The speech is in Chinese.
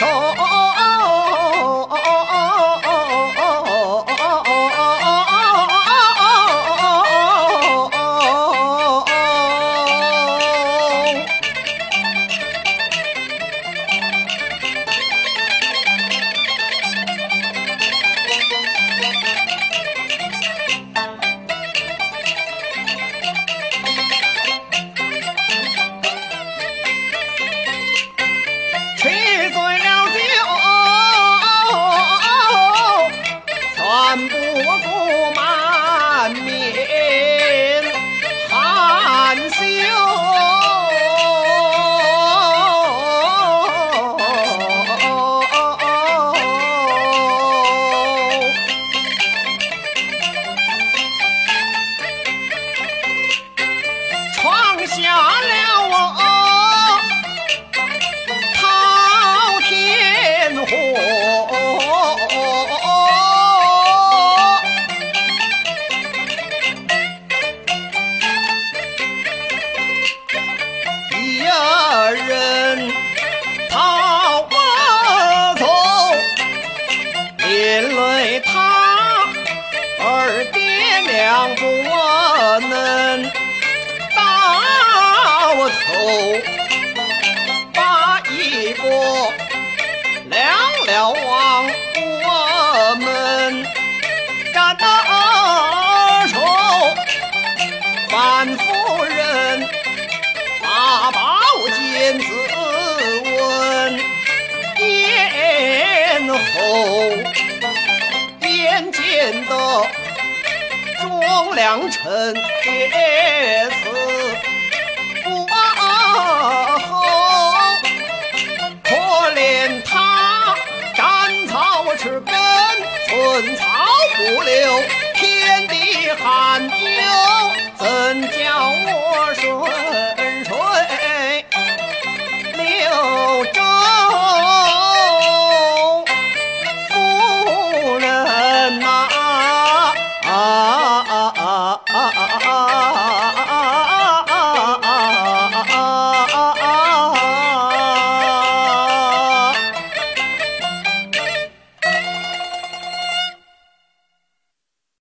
哦爹娘不能到头，把一个凉了望我们战得手，范夫人把宝剑自刎咽喉，眼见得良辰也是不后，可怜他斩草除根，寸草不留，